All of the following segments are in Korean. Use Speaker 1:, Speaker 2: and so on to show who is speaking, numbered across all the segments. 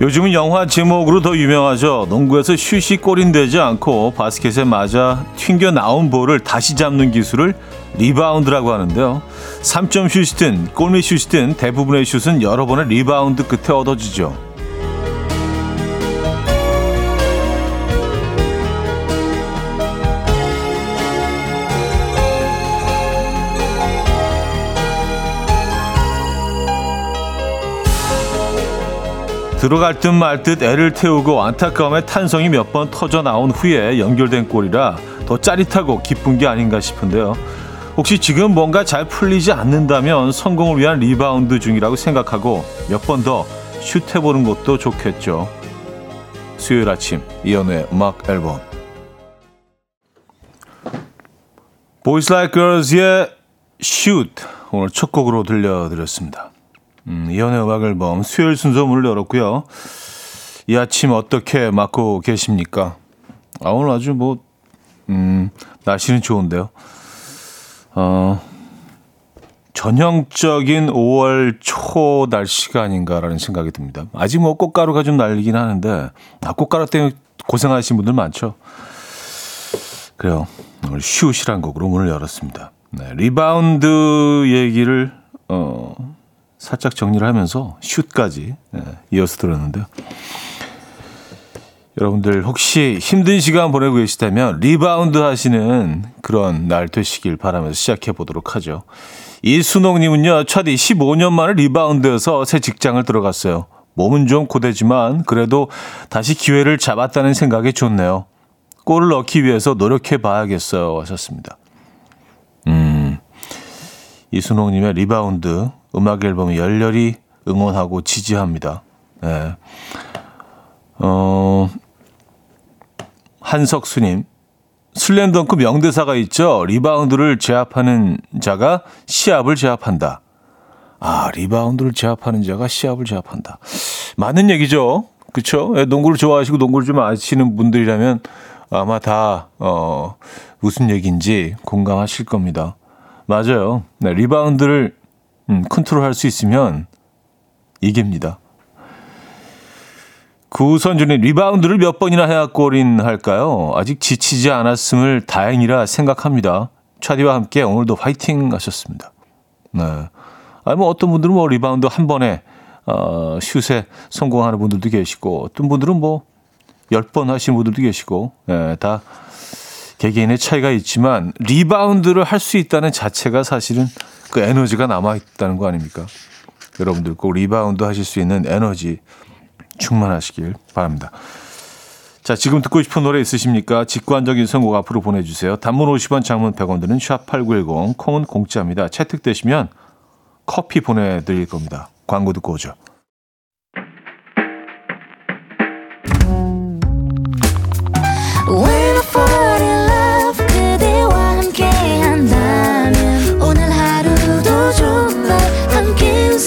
Speaker 1: 요즘은 영화 제목으로 더 유명하죠. 농구에서 슛이 골인 되지 않고 바스켓에 맞아 튕겨 나온 볼을 다시 잡는 기술을 리바운드라고 하는데요. 3점 슛이든 골밑 슛이든 대부분의 슛은 여러 번의 리바운드 끝에 얻어지죠. 들어갈 듯 말 듯 애를 태우고 안타까움의 탄성이 몇 번 터져 나온 후에 연결된 골이라 더 짜릿하고 기쁜 게 아닌가 싶은데요. 혹시 지금 뭔가 잘 풀리지 않는다면 성공을 위한 리바운드 중이라고 생각하고 몇 번 더 슛해보는 것도 좋겠죠. 수요일 아침 이연우의 음악 앨범 Boys Like Girls의 슛 오늘 첫 곡으로 들려드렸습니다. 음, 이연의 음악 앨범 수요일 순서 문을 열었고요. 이 아침 어떻게 맞고 계십니까? 아, 오늘 아주 뭐, 음, 날씨는 좋은데요. 어, 전형적인 5월 초 날씨가 아닌가라는 생각이 듭니다. 아직 뭐 꽃가루가 좀 날리긴 하는데, 아, 꽃가루 때문에 고생하신 분들 많죠. 그래요. 오늘 슛이란 곡으로 문을 열었습니다. 네, 리바운드 얘기를, 어, 살짝 정리를 하면서 슛까지 예, 이어서 들었는데요. 여러분들 혹시 힘든 시간 보내고 계시다면 리바운드 하시는 그런 날 되시길 바라면서 시작해 보도록 하죠. 이순옥님은요, 차디 15년 만에 리바운드에서 새 직장을 들어갔어요. 몸은 좀 고되지만 그래도 다시 기회를 잡았다는 생각이 좋네요. 골을 넣기 위해서 노력해 봐야겠어요. 하셨습니다. 음, 이순옥님의 리바운드 음악 앨범을 열렬히 응원하고 지지합니다. 네. 어, 한석수님, 슬램덩크 명대사가 있죠. 리바운드를 제압하는 자가 시합을 제압한다. 아, 리바운드를 제압하는 자가 시합을 제압한다. 맞는 얘기죠. 그쵸? 예, 농구를 좋아하시고 농구를 좀 아시는 분들이라면 아마 다, 어, 무슨 얘기인지 공감하실 겁니다. 맞아요. 네, 리바운드를 음, 컨트롤할 수 있으면 이깁니다. 구선준의 리바운드를 몇 번이나 해야 골인 할까요? 아직 지치지 않았음을 다행이라 생각합니다. 차디와 함께 오늘도 화이팅 하셨습니다. 네. 아니, 뭐 어떤 분들은 뭐 리바운드 한 번에, 어, 슛에 성공하는 분들도 계시고, 어떤 분들은 뭐, 열 번 하시는 분들도 계시고, 예, 다 개개인의 차이가 있지만, 리바운드를 할 수 있다는 자체가 사실은 그 에너지가 남아 있다는 거 아닙니까? 여러분들 꼭 리바운드 하실 수 있는 에너지 충만하시길 바랍니다. 자, 지금 듣고 싶은 노래 있으십니까? 직관적인 선곡 앞으로 보내주세요. 단문 50원, 장문 100원 드는 샵8910, 콩은 공짜입니다. 채택되시면 커피 보내드릴 겁니다. 광고 듣고 오죠.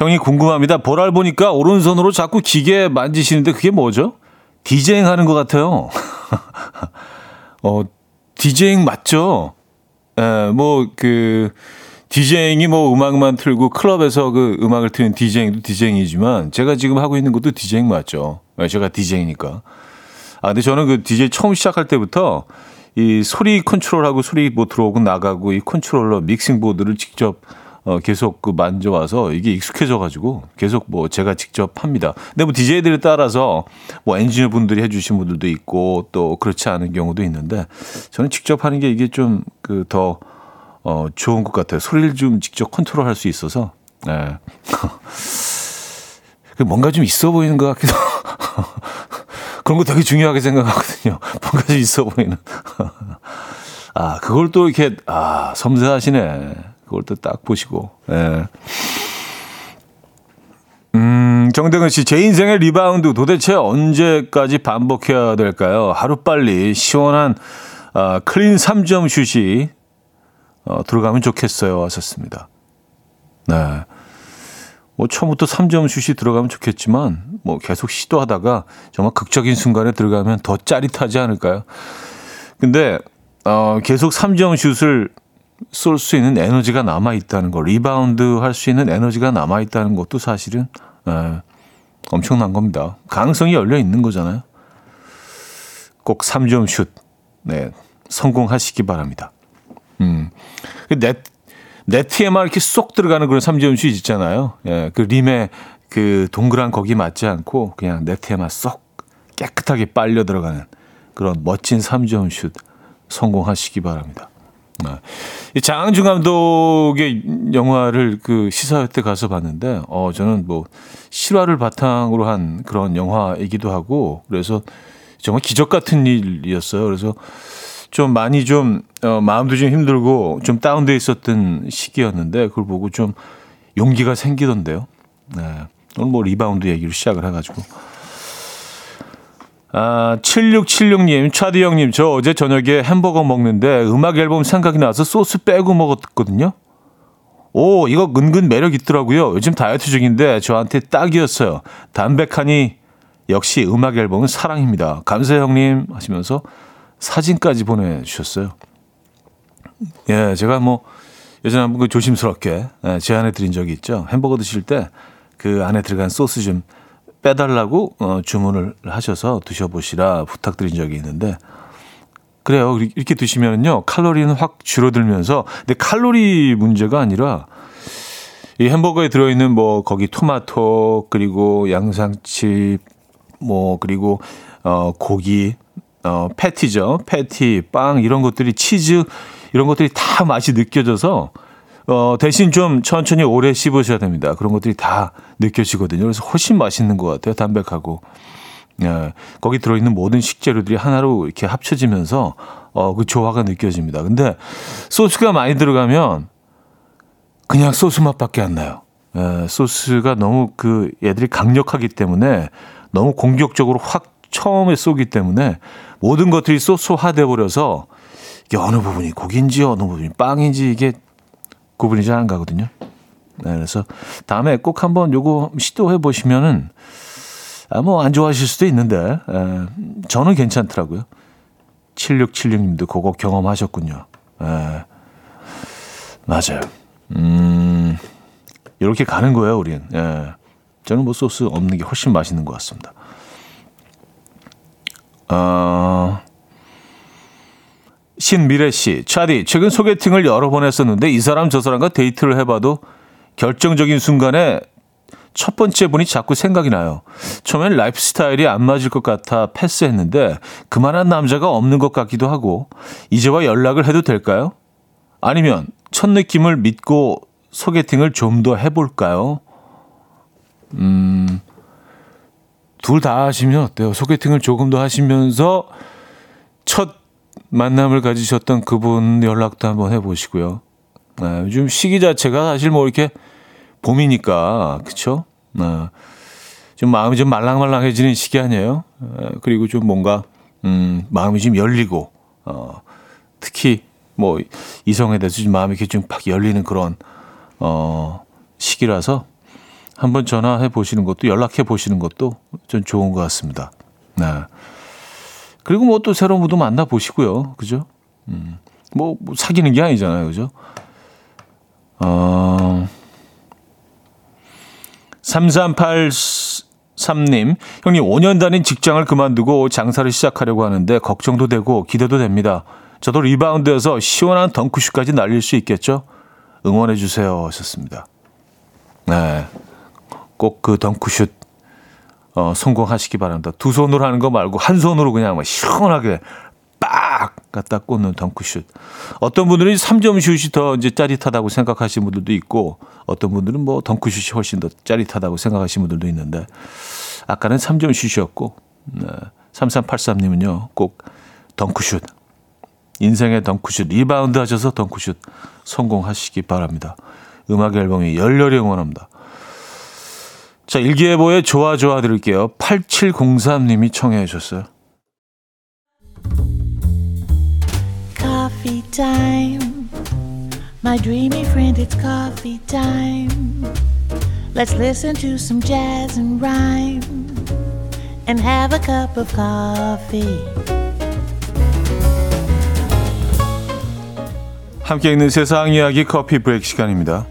Speaker 1: 형이 궁금합니다. 보랄 보니까 오른손으로 자꾸 기계 만지시는데 그게 뭐죠? 디제잉 하는 것 같아요. 어, 디제잉 맞죠? 에, 뭐, 그, 디제잉이 뭐 음악만 틀고 클럽에서 그 음악을 트는 디제잉도 디제잉이지만 제가 지금 하고 있는 것도 디제잉 맞죠. 네, 제가 디제이니까. 아, 근데 저는 그 디제이 처음 시작할 때부터 이 소리 컨트롤하고 소리 뭐 들어오고 나가고 이 컨트롤러 믹싱 보드를 직접 어, 계속 그 만져와서 이게 익숙해져가지고 계속 뭐 제가 직접 합니다. 근데 뭐 DJ들에 따라서 뭐 엔지니어 분들이 해주신 분들도 있고 또 그렇지 않은 경우도 있는데 저는 직접 하는 게 이게 좀 그 더 어, 좋은 것 같아요. 소리를 좀 직접 컨트롤 할 수 있어서. 네. 뭔가 좀 있어 보이는 것 같기도 그런 거 되게 중요하게 생각하거든요. 뭔가 좀 있어 보이는. 아, 그걸 또 이렇게, 아, 섬세하시네. 그걸 또 딱 보시고. 예. 네. 음, 정대근 씨, 제 인생의 리바운드 도대체 언제까지 반복해야 될까요? 하루빨리 시원한 아, clean 3점 슛이 어, 들어가면 좋겠어요. 하셨습니다. 네. 뭐 처음부터 3점 슛이 들어가면 좋겠지만 뭐 계속 시도하다가 정말 극적인 순간에 들어가면 더 짜릿하지 않을까요? 근데 어, 계속 3점 슛을 쏠 수 있는 에너지가 남아 있다는 거, 리바운드 할 수 있는 에너지가 남아 있다는 것도 사실은 에, 엄청난 겁니다. 가능성이 열려 있는 거잖아요. 꼭 3점 슛, 네, 성공하시기 바랍니다. 음, 넷, 네트에만 이렇게 쏙 들어가는 그런 3점 슛 있잖아요. 예, 그 림에 그 동그란 거기 맞지 않고 그냥 네트에만 쏙 깨끗하게 빨려 들어가는 그런 멋진 3점 슛 성공하시기 바랍니다. 네. 장항준 감독의 영화를 그 시사회 때 가서 봤는데, 어, 저는 뭐, 실화를 바탕으로 한 그런 영화이기도 하고, 그래서 정말 기적 같은 일이었어요. 그래서 좀 많이 좀, 어, 마음도 좀 힘들고 좀 다운돼 있었던 시기였는데, 그걸 보고 좀 용기가 생기던데요. 네. 오늘 뭐 리바운드 얘기를 시작을 해가지고. 아, 7676님, 차디 형님, 저 어제 저녁에 햄버거 먹는데 음악 앨범 생각이 나서 소스 빼고 먹었거든요. 오, 이거 은근 매력 있더라고요. 요즘 다이어트 중인데 저한테 딱이었어요. 담백하니 역시 음악 앨범은 사랑입니다. 감사해요, 형님. 하시면서 사진까지 보내주셨어요. 예, 제가 뭐 예전에 한번 그 조심스럽게 예, 제안해 드린 적이 있죠. 햄버거 드실 때 그 안에 들어간 소스 좀 빼달라고 어, 주문을 하셔서 드셔보시라 부탁드린 적이 있는데 그래요. 이렇게 드시면요 칼로리는 확 줄어들면서 근데 칼로리 문제가 아니라 이 햄버거에 들어있는 뭐 거기 토마토 그리고 양상치 뭐 그리고 어 고기 어 패티죠 패티 빵 이런 것들이 치즈 이런 것들이 다 맛이 느껴져서 어, 대신 좀 천천히 오래 씹으셔야 됩니다. 그런 것들이 다 느껴지거든요. 그래서 훨씬 맛있는 것 같아요. 담백하고. 예, 거기 들어있는 모든 식재료들이 하나로 이렇게 합쳐지면서 어, 그 조화가 느껴집니다. 근데 소스가 많이 들어가면 그냥 소스 맛밖에 안 나요. 예, 소스가 너무 그 얘들이 강력하기 때문에 너무 공격적으로 확 처음에 쏘기 때문에 모든 것들이 소스화돼 버려서 이게 어느 부분이 고기인지 어느 부분이 빵인지 이게 구분이 잘 안 가거든요. 네, 그래서 다음에 꼭 한번 요거 시도해 보시면은 아, 뭐 안 좋아하실 수도 있는데 에, 저는 괜찮더라고요. 7676님도 그거 경험하셨군요. 에, 맞아요. 음, 이렇게 가는 거예요, 우린. 예. 저는 뭐 소스 없는 게 훨씬 맛있는 것 같습니다. 어, 신미래 씨, 차디, 최근 소개팅을 여러 번 했었는데 이 사람 저 사람과 데이트를 해봐도 결정적인 순간에 첫 번째 분이 자꾸 생각이 나요. 처음엔 라이프 스타일이 안 맞을 것 같아 패스했는데 그만한 남자가 없는 것 같기도 하고 이제와 연락을 해도 될까요? 아니면 첫 느낌을 믿고 소개팅을 좀 더 해볼까요? 음, 둘 다 하시면 어때요? 소개팅을 조금 더 하시면서 첫 만남을 가지셨던 그분 연락도 한번 해보시고요. 네, 요즘 시기 자체가 사실 뭐 이렇게 봄이니까 그쵸? 네, 좀 마음이 좀 말랑말랑해지는 시기 아니에요? 네, 그리고 좀 뭔가 음, 마음이 좀 열리고 어, 특히 뭐 이성에 대해서 좀 마음이 이렇게 좀 팍 열리는 그런 어, 시기라서 한번 전화해 보시는 것도 연락해 보시는 것도 좀 좋은 것 같습니다. 네. 그리고 뭐 또 새로운 분도 만나 보시고요. 그죠? 음. 뭐, 뭐, 사귀는 게 아니잖아요. 그죠? 어, 3383님, 형님 5년 다닌 직장을 그만두고 장사를 시작하려고 하는데 걱정도 되고 기대도 됩니다. 저도 리바운드에서 시원한 덩크슛까지 날릴 수 있겠죠? 응원해 주세요. 하셨습니다. 네. 꼭 그 덩크슛 어, 성공하시기 바랍니다. 두 손으로 하는 거 말고 한 손으로 그냥 막 시원하게 빡 갖다 꽂는 덩크슛. 어떤 분들은 3점 슛이 더 이제 짜릿하다고 생각하시는 분들도 있고 어떤 분들은 뭐 덩크슛이 훨씬 더 짜릿하다고 생각하시는 분들도 있는데 아까는 3점 슛이었고 네. 3383님은요. 꼭 덩크슛. 인생의 덩크슛 리바운드 하셔서 덩크슛 성공하시기 바랍니다. 음악 앨범이 열렬히 응원합니다. 자, 일기예보에 좋아 좋아 드릴게요. 8703님이 청해 주셨어요.
Speaker 2: Coffee time. My dreamy friend, it's coffee time. Let's listen to some jazz and rhyme and have a cup of coffee.
Speaker 1: 함께 있는 세상 이야기 커피 브레이크 시간입니다.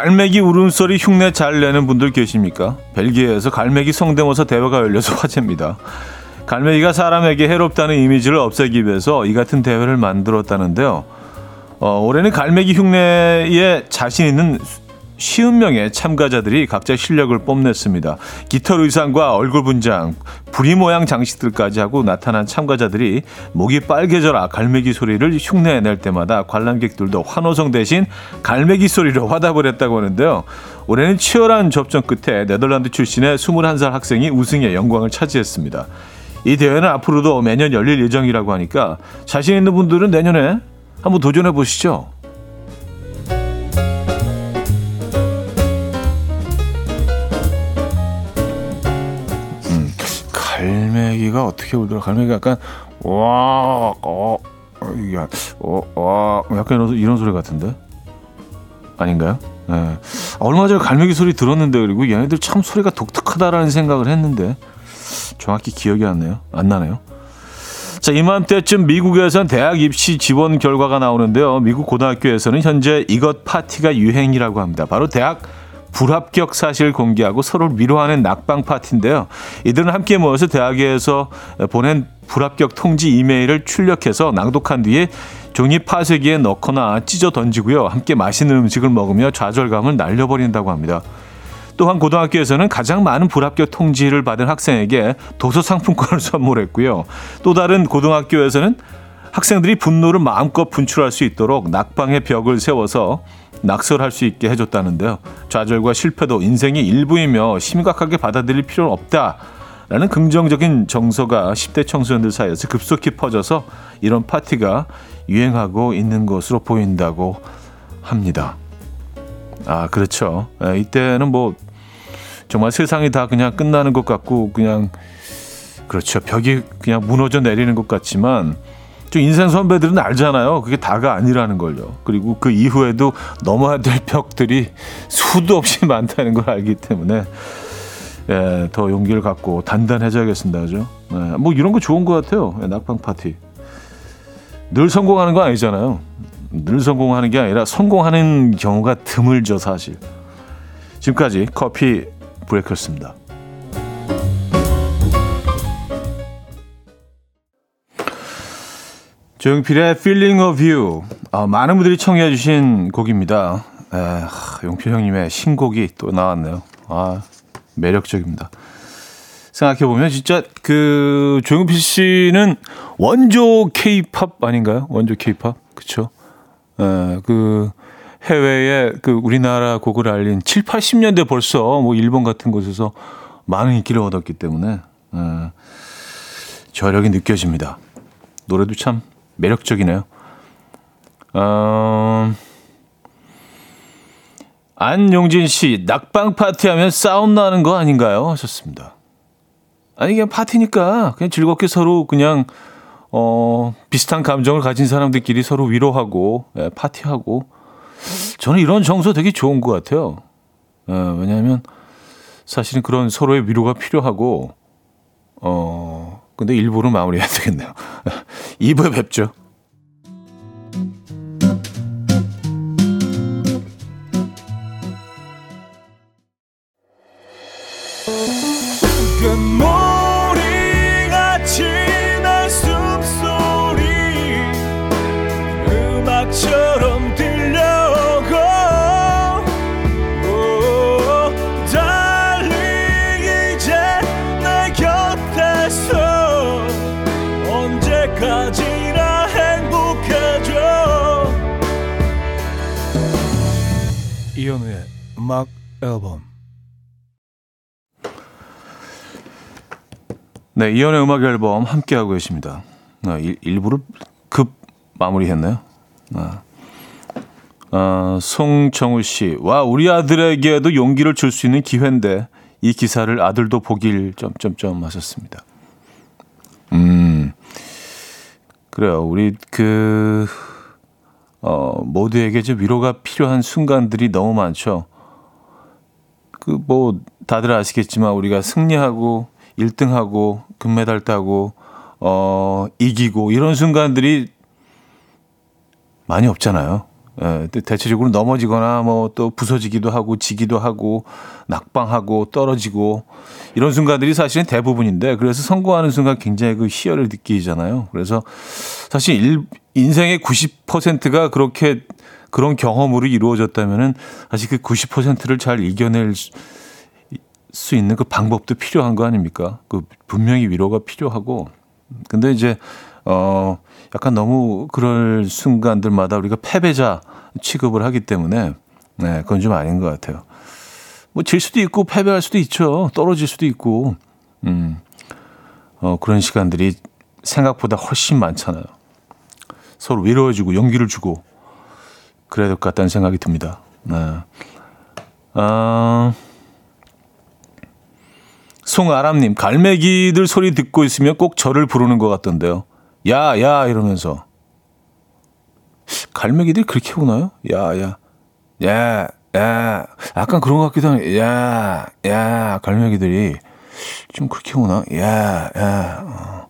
Speaker 1: 갈매기 울음소리 흉내 잘 내는 분들 계십니까? 벨기에에서 갈매기 성대모사 대회가 열려서 화제입니다. 갈매기가 사람에게 해롭다는 이미지를 없애기 위해서 이 같은 대회를 만들었다는데요. 어, 올해는 갈매기 흉내에 자신 있는 쉬운 명의 참가자들이 각자 실력을 뽐냈습니다. 깃털 의상과 얼굴 분장, 부리 모양 장식들까지 하고 나타난 참가자들이 목이 빨개져라 갈매기 소리를 흉내낼 때마다 관람객들도 환호성 대신 갈매기 소리로 화답을 했다고 하는데요. 올해는 치열한 접전 끝에 네덜란드 출신의 21살 학생이 우승의 영광을 차지했습니다. 이 대회는 앞으로도 매년 열릴 예정이라고 하니까 자신 있는 분들은 내년에 한번 도전해 보시죠. 어떻게 울더라? 갈매기가 약간 와, 어, 이게 어, 와, 약간 이런, 이런 소리 같은데 아닌가요? 네. 얼마 전에 갈매기 소리 들었는데 그리고 얘네들 참 소리가 독특하다라는 생각을 했는데 정확히 기억이 안 나요. 안 나네요. 자, 이맘때쯤 미국에선 대학 입시 지원 결과가 나오는데요. 미국 고등학교에서는 현재 이것 파티가 유행이라고 합니다. 바로 대학 불합격 사실을 공개하고 서로를 위로하는 낙방 파티인데요. 이들은 함께 모여서 대학에서 보낸 불합격 통지 이메일을 출력해서 낭독한 뒤에 종이 파쇄기에 넣거나 찢어 던지고요. 함께 맛있는 음식을 먹으며 좌절감을 날려버린다고 합니다. 또한 고등학교에서는 가장 많은 불합격 통지를 받은 학생에게 도서 상품권을 선물했고요. 또 다른 고등학교에서는 학생들이 분노를 마음껏 분출할 수 있도록 낙방의 벽을 세워서 낙설할 수 있게 해줬다는데요. 좌절과 실패도 인생의 일부이며 심각하게 받아들일 필요는 없다라는 긍정적인 정서가 10대 청소년들 사이에서 급속히 퍼져서 이런 파티가 유행하고 있는 것으로 보인다고 합니다. 아, 그렇죠. 예, 이때는 뭐 정말 세상이 다 그냥 끝나는 것 같고 그냥 그렇죠. 벽이 그냥 무너져 내리는 것 같지만 좀 인생 선배들은 알잖아요. 그게 다가 아니라는 걸요. 그리고 그 이후에도 넘어야 될 벽들이 수도 없이 많다는 걸 알기 때문에 예, 더 용기를 갖고 단단해져야겠습니다. 그죠? 예, 뭐 이런 거 좋은 것 같아요. 예, 낙방 파티. 늘 성공하는 거 아니잖아요. 늘 성공하는 게 아니라 성공하는 경우가 드물죠, 사실. 지금까지 커피 브레이크였습니다. 조용필의 Feeling of You. 아, 많은 분들이 청해 주신 곡입니다. 에, 하, 용필 형님의 신곡이 또 나왔네요. 아, 매력적입니다. 생각해보면 진짜 그 조용필 씨는 원조 케이팝 아닌가요? 원조 케이팝? 그쵸? 에, 그 해외에 그 우리나라 곡을 알린 7, 80년대 벌써 뭐 일본 같은 곳에서 많은 인기를 얻었기 때문에 에, 저력이 느껴집니다. 노래도 참 매력적이네요. 어, 안용진 씨, 낙방 파티하면 싸움 나는 거 아닌가요? 하셨습니다. 아니, 그냥 파티니까 그냥 즐겁게 서로 그냥, 어, 비슷한 감정을 가진 사람들끼리 서로 위로하고, 예, 파티하고. 저는 이런 정서 되게 좋은 것 같아요. 예, 왜냐하면 사실은 그런 서로의 위로가 필요하고, 어, 근데 일부러 마무리해야 되겠네요. 2부에 뵙죠. 음악 앨범 네, 이현우의 음악 앨범 함께하고 계십니다. 네, 일, 일부러 급 마무리했네요. 아. 어, 송정우 씨, 와 우리 아들에게도 용기를 줄 수 있는 기회인데 이 기사를 아들도 보길 점점점 하셨습니다. 음, 그래요. 우리 그 어, 모두에게 좀 위로가 필요한 순간들이 너무 많죠. 그 뭐 다들 아시겠지만 우리가 승리하고 1등하고 금메달 따고 어 이기고 이런 순간들이 많이 없잖아요. 예, 대체적으로 넘어지거나 뭐 또 부서지기도 하고 지기도 하고 낙방하고 떨어지고 이런 순간들이 사실은 대부분인데 그래서 성공하는 순간 굉장히 그 희열을 느끼잖아요. 그래서 사실 일, 인생의 90%가 그렇게 그런 경험으로 이루어졌다면은 사실 그 90%를 잘 이겨낼 수 있는 그 방법도 필요한 거 아닙니까? 그 분명히 위로가 필요하고 근데 이제 어 약간 너무 그럴 순간들마다 우리가 패배자 취급을 하기 때문에 네, 그건 좀 아닌 것 같아요. 뭐 질 수도 있고 패배할 수도 있죠. 떨어질 수도 있고. 음. 어, 그런 시간들이 생각보다 훨씬 많잖아요. 서로 위로해 주고 용기를 주고 그래야 될 것 같다는 생각이 듭니다. 네. 아, 송아람님, 갈매기들 소리 듣고 있으면 꼭 저를 부르는 것 같던데요. 야, 야, 이러면서. 갈매기들이 그렇게 오나요? 야, 야. 야, 야. 약간 그런 것 같기도 하네. 야, 야. 갈매기들이 좀 그렇게 오나? 야, 야.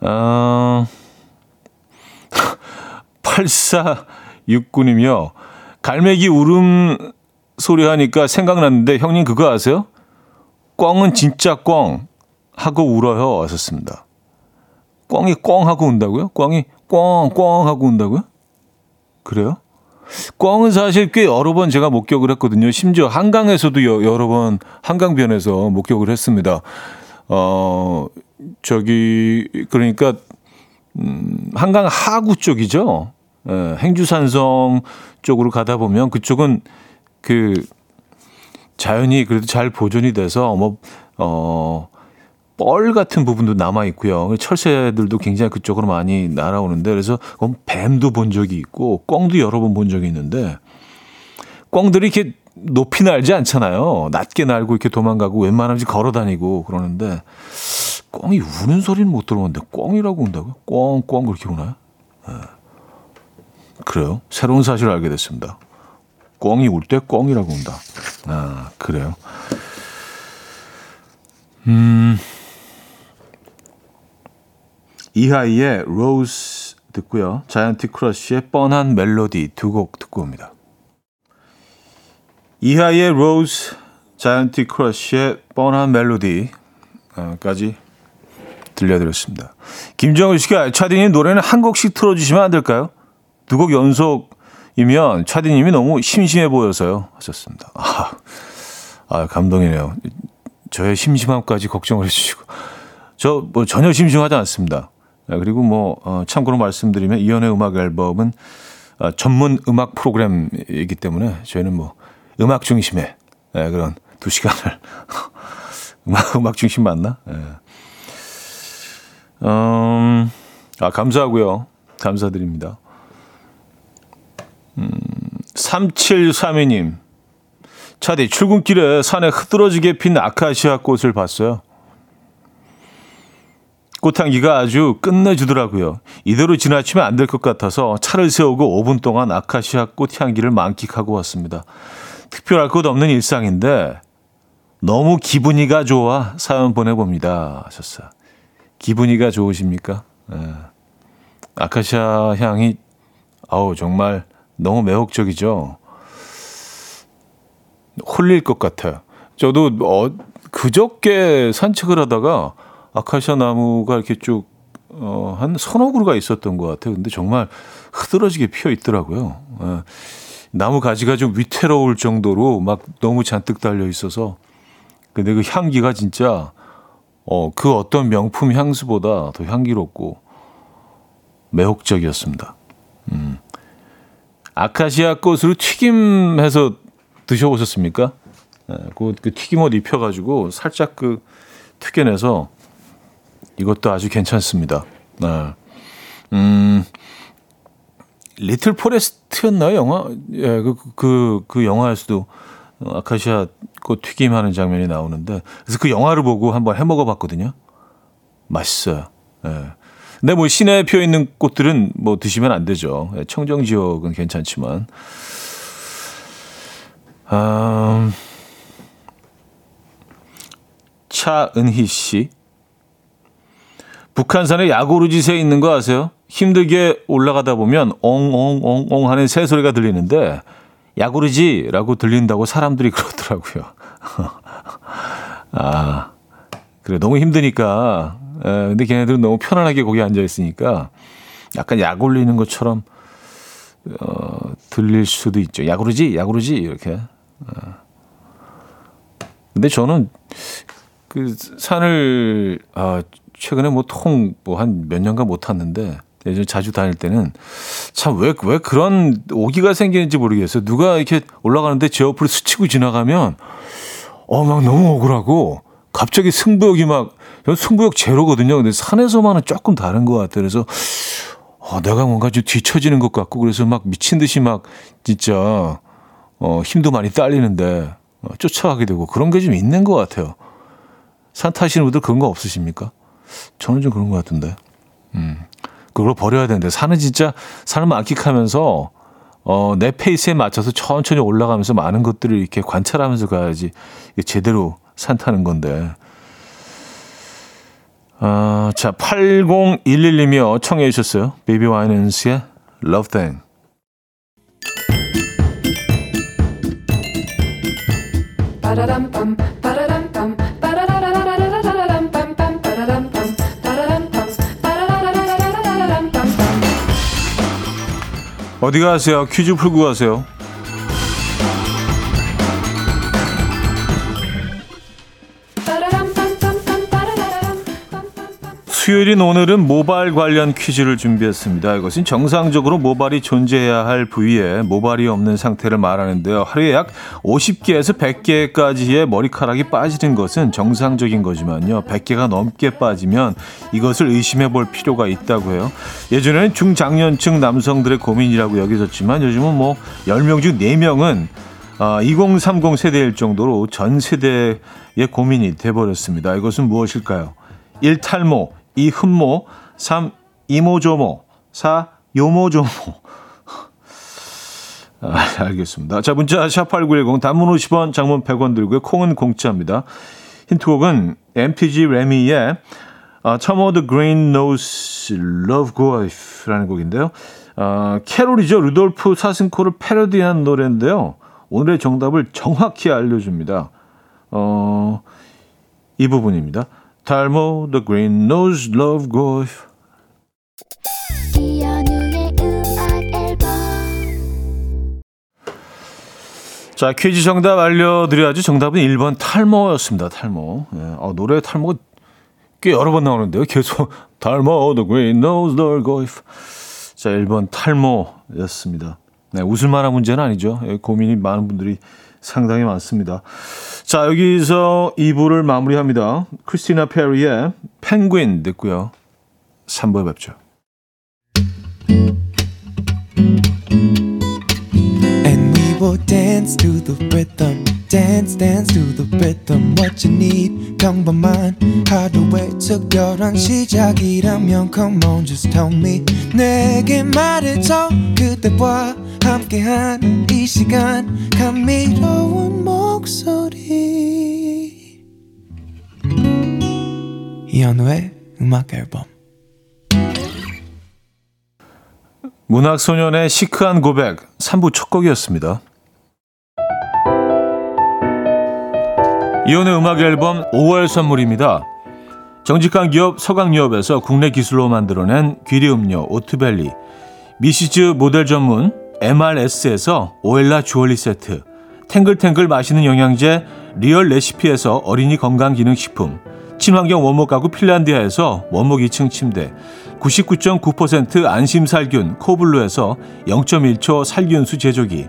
Speaker 1: 어. 8469님이요. 갈매기 울음 소리 하니까 생각났는데 형님 그거 아세요? 꽝은 진짜 꽝 하고 울어요. 왔었습니다. 꽝이 꽝 하고 운다고요? 꽝이 꽝, 꽝 하고 운다고요? 그래요? 꽝은 사실 꽤 여러 번 제가 목격을 했거든요. 심지어 한강에서도 여, 여러 번 한강변에서 목격을 했습니다. 어, 저기, 그러니까, 음, 한강 하구 쪽이죠. 예, 행주산성 쪽으로 가다 보면 그쪽은 그 자연이 그래도 잘 보존이 돼서 뭐, 어, 뻘 같은 부분도 남아 있고요. 철새들도 굉장히 그쪽으로 많이 날아오는데 그래서 뱀도 본 적이 있고 꿩도 여러 번 본 적이 있는데 꿩들이 이렇게 높이 날지 않잖아요. 낮게 날고 이렇게 도망가고 웬만하면 걸어 다니고 그러는데 꿩이 우는 소리는 못 들어봤는데 꿩이라고 운다고요? 꿩, 꿩 그렇게 우나요? 네. 그래요. 새로운 사실을 알게 됐습니다. 꿩이 울 때 꿩이라고 운다. 아, 그래요. 음. 이하이의 Rose 듣고요. 자이언티 크러쉬의 뻔한 멜로디 두 곡 듣고 옵니다. 이하이의 Rose, 자이언티 크러쉬의 뻔한 멜로디까지 들려드렸습니다. 김정은 씨가 차디님 노래는 한 곡씩 틀어주시면 안 될까요? 두 곡 연속이면 차디님이 너무 심심해 보여서요. 하셨습니다. 아, 아 감동이네요. 저의 심심함까지 걱정을 해주시고. 저 뭐 전혀 심심하지 않습니다. 네, 그리고 뭐 어, 참고로 말씀드리면 이연의 음악 앨범은 어, 전문 음악 프로그램이기 때문에 저희는 뭐 음악 중심의 네, 그런 두 시간을 음악 음악 중심 맞나? 네. 음, 아 감사하고요. 감사드립니다. 음, 3732님. 차디 출근길에 산에 흐드러지게 핀 아카시아 꽃을 봤어요. 꽃향기가 아주 끝내주더라고요. 이대로 지나치면 안 될 것 같아서 차를 세우고 5분 동안 아카시아 꽃향기를 만끽하고 왔습니다. 특별할 것 없는 일상인데 너무 기분이가 좋아 사연 보내봅니다. 하셨어요. 기분이가 좋으십니까? 네. 아카시아 향이 아우 정말 너무 매혹적이죠. 홀릴 것 같아요. 저도 어, 그저께 산책을 하다가 아카시아 나무가 이렇게 쭉, 어, 한 서너 그루가 있었던 것 같아요. 근데 정말 흐드러지게 피어 있더라고요. 예. 나무 가지가 좀 위태로울 정도로 막 너무 잔뜩 달려 있어서. 근데 그 향기가 진짜, 어, 그 어떤 명품 향수보다 더 향기롭고 매혹적이었습니다. 음. 아카시아 꽃으로 튀김해서 드셔보셨습니까? 예, 그, 그 튀김옷 입혀가지고 살짝 그 튀겨내서 이것도 아주 괜찮습니다. 네. 음, 리틀 포레스트였나요, 영화? 예, 그, 그, 그 영화에서도 아카시아 꽃 튀김하는 장면이 나오는데, 그래서 그 영화를 보고 한번 해 먹어봤거든요. 맛있어요. 예. 근데 뭐 시내에 피어 있는 꽃들은 뭐 드시면 안 되죠. 예, 청정 지역은 괜찮지만. 음, 차은희 씨. 북한산에 야구르지새 있는 거 아세요? 힘들게 올라가다 보면 엉엉엉엉 하는 새소리가 들리는데 야구르지라고 들린다고 사람들이 그러더라고요. 아, 그래 너무 힘드니까. 에, 근데 걔네들은 너무 편안하게 거기 앉아 있으니까 약간 약 올리는 것처럼 어, 들릴 수도 있죠. 야구르지, 야구르지 이렇게. 어. 근데 저는 그 산을 아 최근에 뭐 통 뭐 한 몇 년간 못 탔는데 예전 자주 다닐 때는 참 왜 왜 그런 오기가 생기는지 모르겠어요. 누가 이렇게 올라가는데 제 옆으로 스치고 지나가면 어 막 너무 억울하고 갑자기 승부욕이 막 승부욕 제로거든요. 근데 산에서만은 조금 다른 것 같아요. 그래서 어, 내가 뭔가 좀 뒤처지는 것 같고 그래서 막 미친 듯이 막 진짜 어, 힘도 많이 딸리는데 어, 쫓아가게 되고 그런 게 좀 있는 것 같아요. 산 타시는 분들 그런 거 없으십니까? 저는 좀 그런 것 같은데. 음. 그걸 버려야 되는데 산은 진짜 산을 만끽하면서 어, 내 페이스에 맞춰서 천천히 올라가면서 많은 것들을 이렇게 관찰하면서 가야지 제대로 산 타는 건데. 아, 자, 8011님이요. 청해 주셨어요. 비비 와이넌스의 Love Thang. 어디 가세요? 퀴즈 풀고 가세요. 수요일인 오늘은 모발 관련 퀴즈를 준비했습니다. 이것은 정상적으로 모발이 존재해야 할 부위에 모발이 없는 상태를 말하는데요. 하루에 약 50개에서 100개까지의 머리카락이 빠지는 것은 정상적인 거지만요. 100개가 넘게 빠지면 이것을 의심해 볼 필요가 있다고 해요. 예전에는 중장년층 남성들의 고민이라고 여겨졌지만 요즘은 뭐 10명 중 4명은 2030 세대일 정도로 전 세대의 고민이 돼버렸습니다. 이것은 무엇일까요? 1. 탈모, 2. 흠모, 3. 이모조모, 4. 요모조모. 아, 알겠습니다. 자, 문자 샵8910 단문 50원, 장문 100원 들고요. 콩은 공짜입니다. 힌트곡은 MTG 레미의 uh, Tom the Green Nose Love Goif라는 곡인데요. 어, 캐롤이죠. 루돌프 사슴코를 패러디한 노래인데요. 오늘의 정답을 정확히 알려줍니다. 어, 이 부분입니다. 탈모, The Green Nose, Love Golf. 자, 퀴즈 정답 알려드려야죠. 정답은 1번 탈모였습니다. 탈모. 예, 어, 노래 탈모 꽤 여러 번 나오는데요. 계속 탈모, The Green Nose, Love Golf. 자, 1번 탈모였습니다. 네, 웃을 만한 문제는 아니죠. 예, 고민이 많은 분들이 상당히 많습니다. 자, 여기서 2부를 마무리합니다. 크리스티나 페리의 펭귄 듣고요. 3부에 뵙죠. Dance to the rhythm. Dance dance to the rhythm what you need. 평범한 하루의 특별한 시작이라면 come on just tell me. 내게 말해줘 그대와 함께한 이 시간. 감미로운 목소리. 이현우의 음악 앨범. 문학소년의 시크한 고백 3부 첫 곡이었습니다. 이현우의 음악 앨범 5월 선물입니다. 정직한 기업 서강유업에서 국내 기술로 만들어낸 귀리 음료 오트벨리, 미시즈 모델 전문 MRS에서 오엘라 주얼리 세트, 탱글탱글 마시는 영양제 리얼 레시피에서 어린이 건강기능식품, 친환경 원목 가구 핀란디아에서 원목 2층 침대, 99.9% 안심살균 코블루에서 0.1초 살균수 제조기,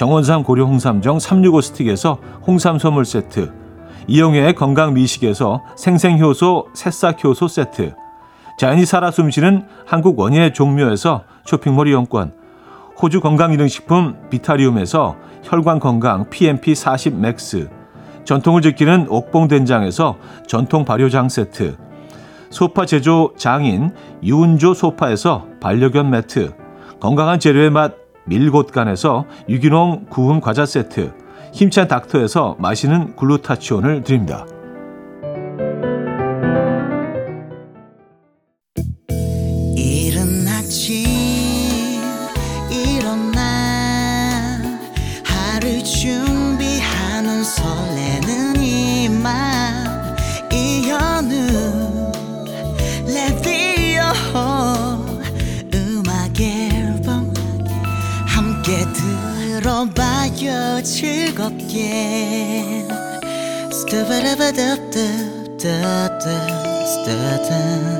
Speaker 1: 정원삼 고려 홍삼정 365 스틱에서 홍삼 선물 세트 이영애의 건강 미식에서 생생효소 새싹효소 세트 자연이 살아 숨쉬는 한국 원예 종묘에서 쇼핑몰 이용권 호주 건강기능식품 비타리움에서 혈관 건강 PMP40 맥스 전통을 지키는 옥봉 된장에서 전통 발효장 세트 소파 제조 장인 유운조 소파에서 반려견 매트 건강한 재료의 맛 밀곳간에서 유기농 구운 과자 세트 힘찬 닥터에서 마시는 글루타치온을 드립니다.
Speaker 2: 즐겁게. 스타바라바답답답답답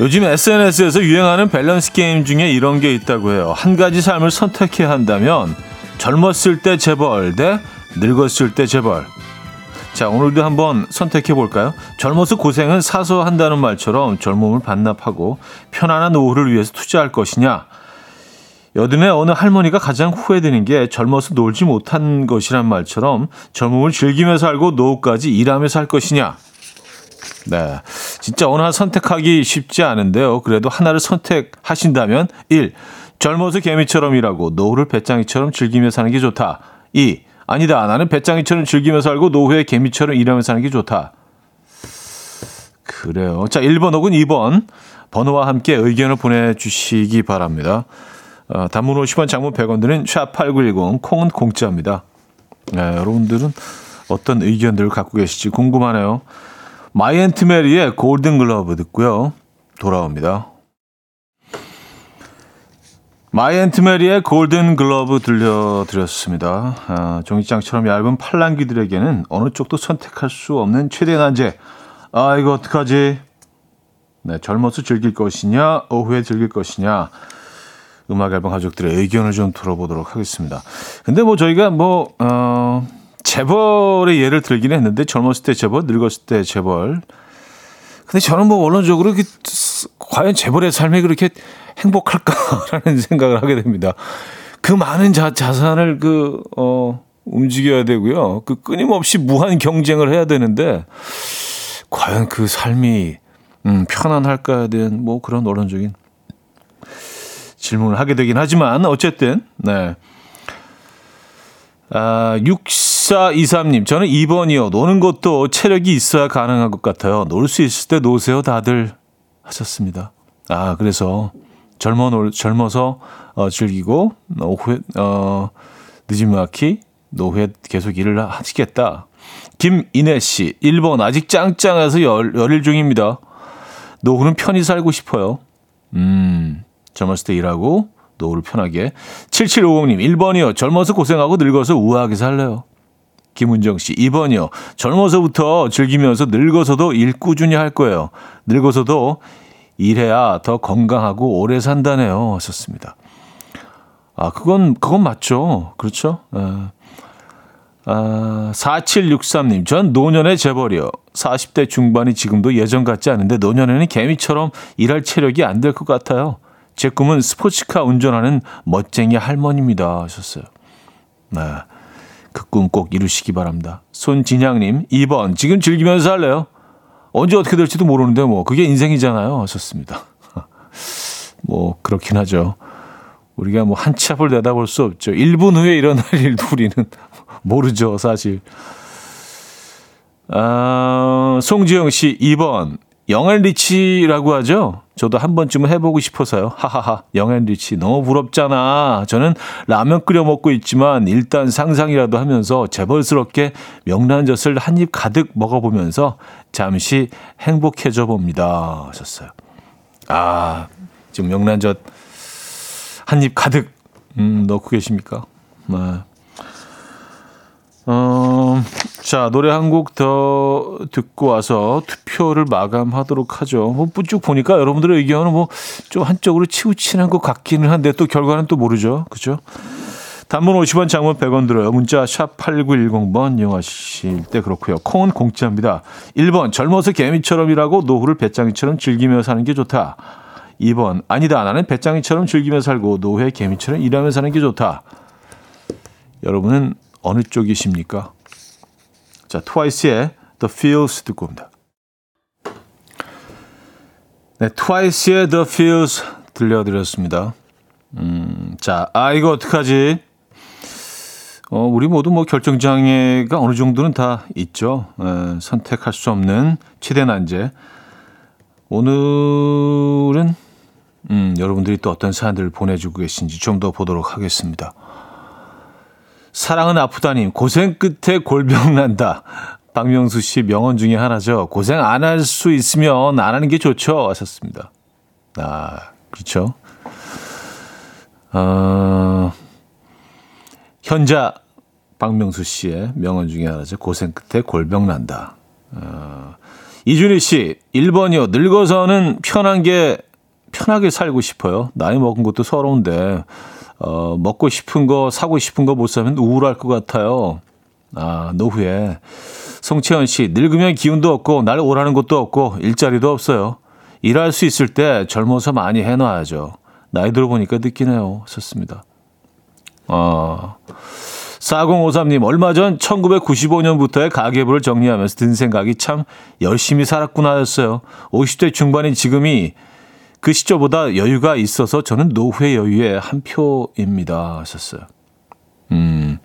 Speaker 1: 요즘 SNS에서 유행하는 밸런스 게임 중에 이런 게 있다고 해요. 한 가지 삶을 선택해야 한다면 젊었을 때 재벌 대 늙었을 때 재벌. 자, 오늘도 한번 선택해 볼까요? 젊어서 고생은 사서 한다는 말처럼 젊음을 반납하고 편안한 노후를 위해서 투자할 것이냐? 여든의 어느 할머니가 가장 후회되는 게 젊어서 놀지 못한 것이란 말처럼 젊음을 즐기며 살고 노후까지 일하며 살 것이냐? 네. 진짜 어느 하나 선택하기 쉽지 않은데요. 그래도 하나를 선택하신다면 1. 젊어서 개미처럼 일하고 노후를 배짱이처럼 즐기며 사는 게 좋다. 2. 아니다. 나는 배짱이처럼 즐기며 살고 노후에 개미처럼 일하며 사는 게 좋다. 그래요. 자, 1번 혹은 2번 번호와 함께 의견을 보내주시기 바랍니다. 어, 단문 50원, 장문 100원 드는 샵8910 콩은 공짜입니다. 네, 여러분들은 어떤 의견들을 갖고 계실지 궁금하네요. 마이 앤트 메리의 골든 글러브 듣고요. 돌아옵니다. 마이 앤트 메리의 골든 글러브 들려드렸습니다. 아, 종이장처럼 얇은 팔랑귀들에게는 어느 쪽도 선택할 수 없는 최대 난제. 아, 이거 어떡하지? 네, 젊어서 즐길 것이냐, 노후에 즐길 것이냐. 음악 앨범 가족들의 의견을 좀 들어보도록 하겠습니다. 근데 뭐 저희가 뭐, 어, 재벌의 예를 들긴 했는데 젊었을 때 재벌, 늙었을 때 재벌. 근데 저는 뭐 원론적으로 그, 과연 재벌의 삶이 그렇게 행복할까라는 생각을 하게 됩니다. 그 많은 자, 자산을 그, 어, 움직여야 되고요. 그 끊임없이 무한 경쟁을 해야 되는데, 과연 그 삶이, 음, 편안할까에 대한 뭐 그런 원론적인 질문을 하게 되긴 하지만, 어쨌든, 네. 아, 6423님, 저는 2번이요. 노는 것도 체력이 있어야 가능한 것 같아요. 놀 수 있을 때 노세요, 다들. 하셨습니다. 아, 그래서 젊어 놀, 젊어서 어, 즐기고, 오후에, 어, 늦지막히 노후에 계속 일을 하시겠다. 김인혜 씨, 1번, 아직 짱짱해서 열, 열일 중입니다. 노후는 편히 살고 싶어요. 음, 젊었을 때 일하고, 노후를 편하게. 7750님, 1번이요. 젊어서 고생하고 늙어서 우아하게 살래요. 김은정 씨, 2번이요. 젊어서부터 즐기면서 늙어서도 일 꾸준히 할 거예요. 늙어서도 일해야 더 건강하고 오래 산다네요. 하셨습니다. 아, 그건, 그건 맞죠. 그렇죠. 에. 예. 아, 4763님, 전 노년의 재벌이요. 40대 중반이 지금도 예전 같지 않은데 노년에는 개미처럼 일할 체력이 안 될 것 같아요. 제 꿈은 스포츠카 운전하는 멋쟁이 할머니입니다. 하셨어요. 네. 그 꿈 꼭 이루시기 바랍니다. 손진양님, 2번, 지금 즐기면서 할래요? 언제 어떻게 될지도 모르는데 뭐, 그게 인생이잖아요. 하셨습니다. 뭐, 그렇긴 하죠. 우리가 뭐 한치 앞을 내다볼 수 없죠. 1분 후에 일어날 일도 우리는 모르죠, 사실. 아, 송지영 씨 2번. 영앤 리치라고 하죠? 저도 한 번쯤은 해보고 싶어서요. 하하하. 영앤 리치. 너무 부럽잖아. 저는 라면 끓여 먹고 있지만 일단 상상이라도 하면서 재벌스럽게 명란젓을 한 입 가득 먹어보면서 잠시 행복해져 봅니다. 하셨어요. 아, 지금 명란젓 한 입 가득, 음, 넣고 계십니까? 네. 어, 자, 노래 한 곡 더 듣고 와서 투표를 마감하도록 하죠. 뭐, 쭉 보니까 여러분들의 의견은 뭐, 좀 한쪽으로 치우치는 것 같기는 한데, 또 결과는 또 모르죠. 그죠? 단문 50원, 장문 100원 들어요. 문자 샵 8910번 이용하실 때 그렇고요. 콩은 공짜입니다. 1번, 젊어서 개미처럼 일하고 노후를 배짱이처럼 즐기며 사는 게 좋다. 2번, 아니다. 나는 배짱이처럼 즐기며 살고 노후에 개미처럼 일하며 사는 게 좋다. 여러분은 어느 쪽이십니까? 자, 트와이스의 The Feels 듣고 옵니다. 네, 트와이스의 The Feels 들려드렸습니다. 음, 자, 아, 이거 어떡하지? 어, 우리 모두 뭐 결정장애가 어느 정도는 다 있죠. 에, 선택할 수 없는 최대 난제. 오늘은, 음, 여러분들이 또 어떤 사연들을 보내주고 계신지 좀 더 보도록 하겠습니다. 사랑은 아프다님, 고생 끝에 골병 난다. 박명수 씨 명언 중에 하나죠. 고생 안 할 수 있으면 안 하는 게 좋죠. 하셨습니다. 아, 그렇죠. 어, 현자 박명수 씨의 명언 중에 하나죠. 고생 끝에 골병 난다. 어, 이준희 씨, 1번이요. 늙어서는 편한 게, 편하게 살고 싶어요. 나이 먹은 것도 서러운데, 어, 먹고 싶은 거, 사고 싶은 거 못 사면 우울할 것 같아요. 아, 노후에. 송채연 씨, 늙으면 기운도 없고, 날 오라는 것도 없고, 일자리도 없어요. 일할 수 있을 때 젊어서 많이 해놔야죠. 나이 들어보니까 느끼네요. 썼습니다. 어, 4053님, 얼마 전 1995년부터의 가계부를 정리하면서 든 생각이 참 열심히 살았구나 였어요. 50대 중반인 지금이 그 시절보다 여유가 있어서 저는 노후의 여유의 한 표입니다. 하셨어요. 음.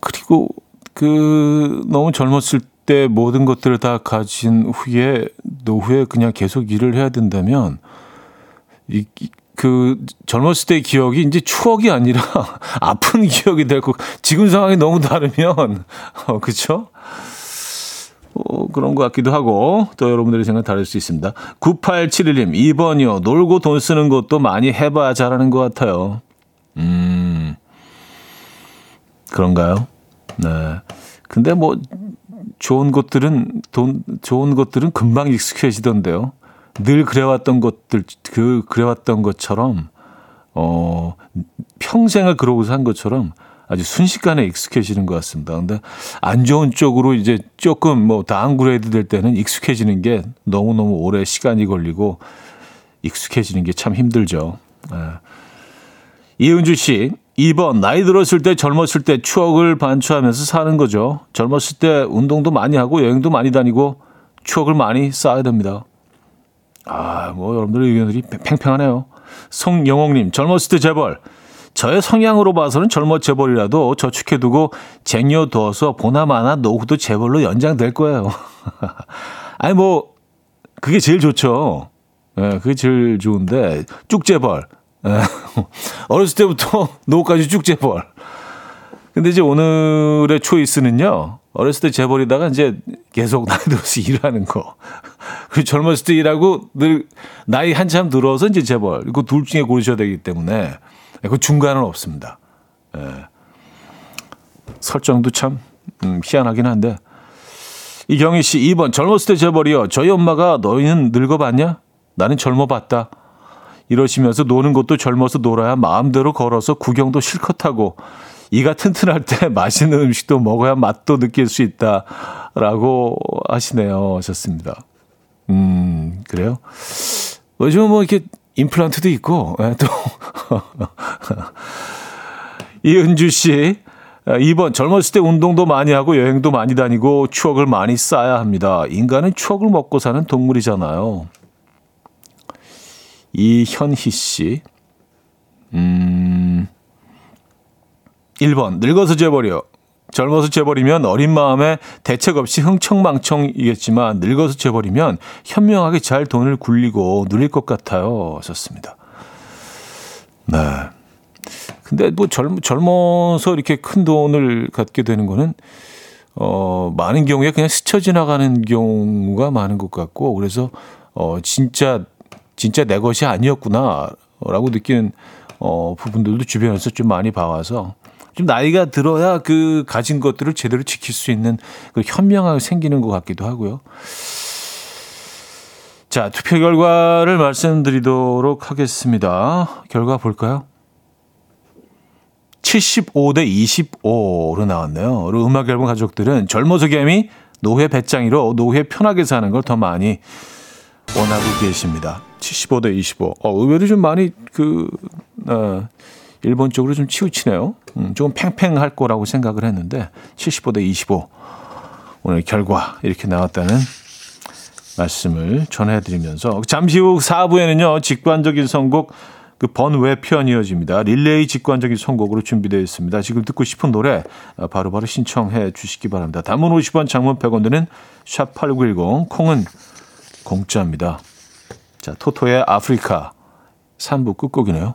Speaker 1: 그리고 그 너무 젊었을 때 모든 것들을 다 가진 후에 노후에 그냥 계속 일을 해야 된다면 이, 그 젊었을 때의 기억이 이제 추억이 아니라 아픈 기억이 될 거. 지금 상황이 너무 다르면 어 그렇죠? 어, 그런 것 같기도 하고 또 여러분들의 생각 다를 수 있습니다. 9871님 2번이요. 놀고 돈 쓰는 것도 많이 해봐야 잘하는 것 같아요. 음 그런가요? 네. 근데 뭐 좋은 것들은 돈 좋은 것들은 금방 익숙해지던데요. 늘 그래왔던 것들 그 그래왔던 것처럼 어 평생을 그러고 산 것처럼 아주 순식간에 익숙해지는 것 같습니다. 근데 안 좋은 쪽으로 이제 조금 뭐 downgrade 될 때는 익숙해지는 게 너무너무 오래 시간이 걸리고 익숙해지는 게 참 힘들죠. 네. 이은주 씨, 2번 나이 들었을 때 젊었을 때 추억을 반추하면서 사는 거죠. 젊었을 때 운동도 많이 하고 여행도 많이 다니고 추억을 많이 쌓아야 됩니다. 아, 뭐 여러분들의 의견들이 팽팽하네요. 송영옥님, 젊었을 때 재벌. 저의 성향으로 봐서는 젊어 재벌이라도 저축해두고 쟁여두어서 보나마나 노후도 재벌로 연장될 거예요. 아니 뭐 그게 제일 좋죠. 예, 네, 그게 제일 좋은데 쭉 재벌. 네. 어렸을 때부터 노후까지 쭉 재벌. 근데 이제 오늘의 초이스는요. 어렸을 때 재벌이다가 이제 계속 나이 들어서 일하는 거. 그리고 젊었을 때 일하고 늘 나이 한참 들어서 이제 재벌. 이거 둘 중에 고르셔야 되기 때문에 그 중간은 없습니다. 예. 설정도 참 음, 희한하긴 한데 이경희 씨 2번 젊었을 때 재벌이요. 저희 엄마가 너희는 늙어봤냐? 나는 젊어봤다. 이러시면서 노는 것도 젊어서 놀아야 마음대로 걸어서 구경도 실컷 하고 이가 튼튼할 때 맛있는 음식도 먹어야 맛도 느낄 수 있다라고 하시네요. 하셨습니다. 음, 그래요? 요즘 뭐 이렇게 임플란트도 있고, 예, 또. 이은주 씨, 2번 젊었을 때 운동도 많이 하고 여행도 많이 다니고 추억을 많이 쌓아야 합니다. 인간은 추억을 먹고 사는 동물이잖아요. 이현희 씨. 음. 1번 늙어서 재버려. 젊어서 재버리면 어린 마음에 대책 없이 흥청망청이겠지만 늙어서 재버리면 현명하게 잘 돈을 굴리고 누릴 것 같아요. 하셨습니다. 네. 근데 뭐 젊, 젊어서 이렇게 큰 돈을 갖게 되는 거는 어, 많은 경우에 그냥 스쳐 지나가는 경우가 많은 것 같고 그래서 어, 진짜 진짜 내 것이 아니었구나라고 느끼는 어, 부분들도 주변에서 좀 많이 봐와서 좀 나이가 들어야 그 가진 것들을 제대로 지킬 수 있는 그 현명하게 생기는 것 같기도 하고요. 자, 투표 결과를 말씀드리도록 하겠습니다. 결과 볼까요? 75대 25로 나왔네요. 그리고 음악 앨범 가족들은 젊어서 개미 노회 배짱이로 노회 편하게 사는 걸 더 많이 원하고 계십니다. 75대 25. 어, 의외로 좀 많이 그, 어, 일본 쪽으로 좀 치우치네요. 음, 조금 팽팽할 거라고 생각을 했는데 75대 25. 오늘 결과 이렇게 나왔다는 말씀을 전해드리면서 잠시 후 4부에는요, 직관적인 선곡 그 번외 표현 이어집니다. 릴레이 직관적인 선곡으로 준비되어 있습니다. 지금 듣고 싶은 노래 바로바로 바로 신청해 주시기 바랍니다. 단문 50원, 장문 100원 드는 샵8910 콩은 공짜입니다. 자, 토토의 아프리카 3부 끝곡이네요.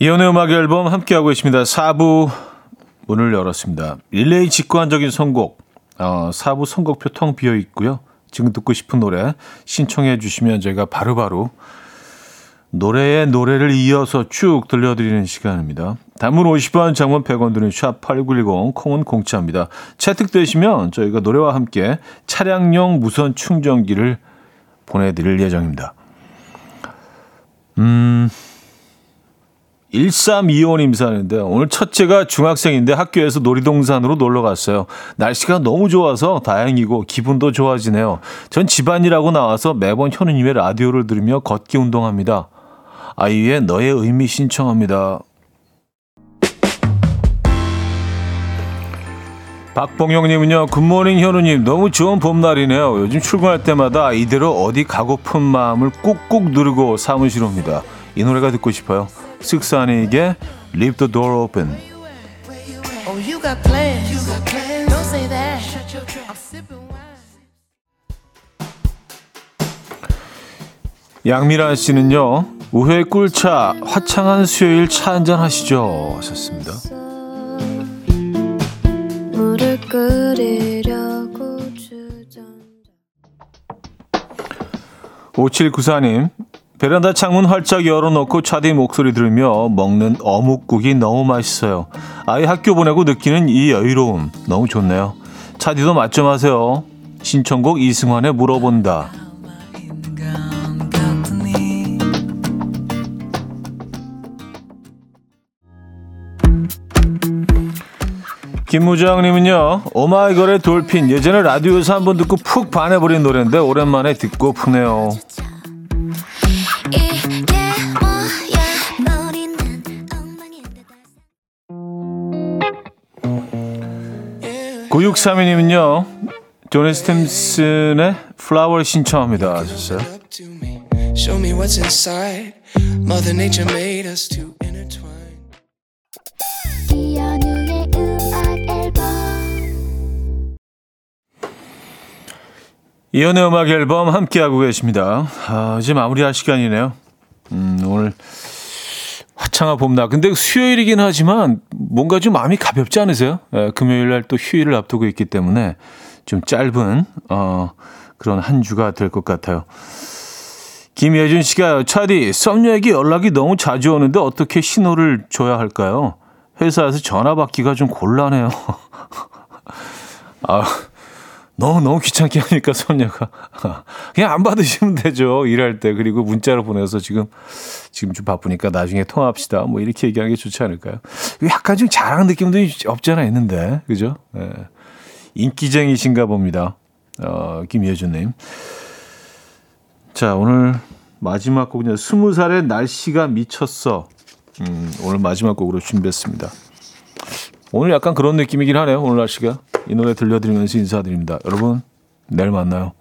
Speaker 1: 이연의 음악 앨범 함께하고 있습니다. 4부 문을 열었습니다. 릴레이 직관적인 선곡, 어, 4부 선곡표 텅 비어 있고요. 지금 듣고 싶은 노래 신청해 주시면 저희가 바로 바로 노래의 노래를 이어서 쭉 들려드리는 시간입니다. 단문 50원, 장문 100원 드는 샵8910, 콩은 공짜입니다. 채택되시면 저희가 노래와 함께 차량용 무선 충전기를 보내드릴 예정입니다. 음... 1325 님 사는데 오늘 첫째가 중학생인데 학교에서 놀이동산으로 놀러 갔어요. 날씨가 너무 좋아서 다행이고 기분도 좋아지네요. 전 집안이라고 나와서 매번 현우님의 라디오를 들으며 걷기 운동합니다. 아이의 너의 의미 신청합니다. 박봉영님은요, 굿모닝 현우님, 너무 좋은 봄날이네요. 요즘 출근할 때마다 이대로 어디 가고픈 마음을 꾹꾹 누르고 사무실 옵니다. 이 노래가 듣고 싶어요. 쓱사니에게 Leave the Door Open. Oh, you got plans. You got plans. Don't say that. Shut your trap. I'm sipping wine. 양미란 씨는요. 우회 꿀차 화창한 수요일 차 한잔 하시죠. 하셨습니다. 물을 끓이려고 주전 5794님 베란다 창문 활짝 열어놓고 차디 목소리 들으며 먹는 어묵국이 너무 맛있어요. 아이 학교 보내고 느끼는 이 여유로움 너무 좋네요. 차디도 맛 좀 하세요. 신청곡 이승환의 물어본다. 김무정님은요, 오마이걸의 돌핀. 예전에 라디오에서 한번 듣고 푹 반해버린 노래인데, 오랜만에 듣고 푸네요. 9632님은요, 조니 스팀슨의 플라워를 신청합니다. 하셨어요. 이연우의 음악 앨범 함께하고 계십니다. 아, 이제 마무리할 시간이네요. 음, 오늘 화창한 봄날. 근데 수요일이긴 하지만 뭔가 좀 마음이 가볍지 않으세요? 예, 금요일 날 또 휴일을 앞두고 있기 때문에 좀 짧은, 어, 그런 한 주가 될 것 같아요. 김예준 씨가 차디 썸녀에게 연락이 너무 자주 오는데 어떻게 신호를 줘야 할까요? 회사에서 전화 받기가 좀 곤란해요. 아, 너무 너무 귀찮게 하니까 썸녀가 그냥 안 받으시면 되죠 일할 때 그리고 문자로 보내서 지금 지금 좀 바쁘니까 나중에 통화합시다 뭐 이렇게 얘기하는 게 좋지 않을까요? 약간 좀 자랑 느낌도 없잖아 있는데 그죠? 예. 인기쟁이신가 봅니다. 어, 김예준님. 자 오늘 마지막 곡은요 스무 살의 날씨가 미쳤어. 음, 오늘 마지막 곡으로 준비했습니다. 오늘 약간 그런 느낌이긴 하네요. 오늘 날씨가. 이 노래 들려드리면서 인사드립니다. 여러분, 내일 만나요.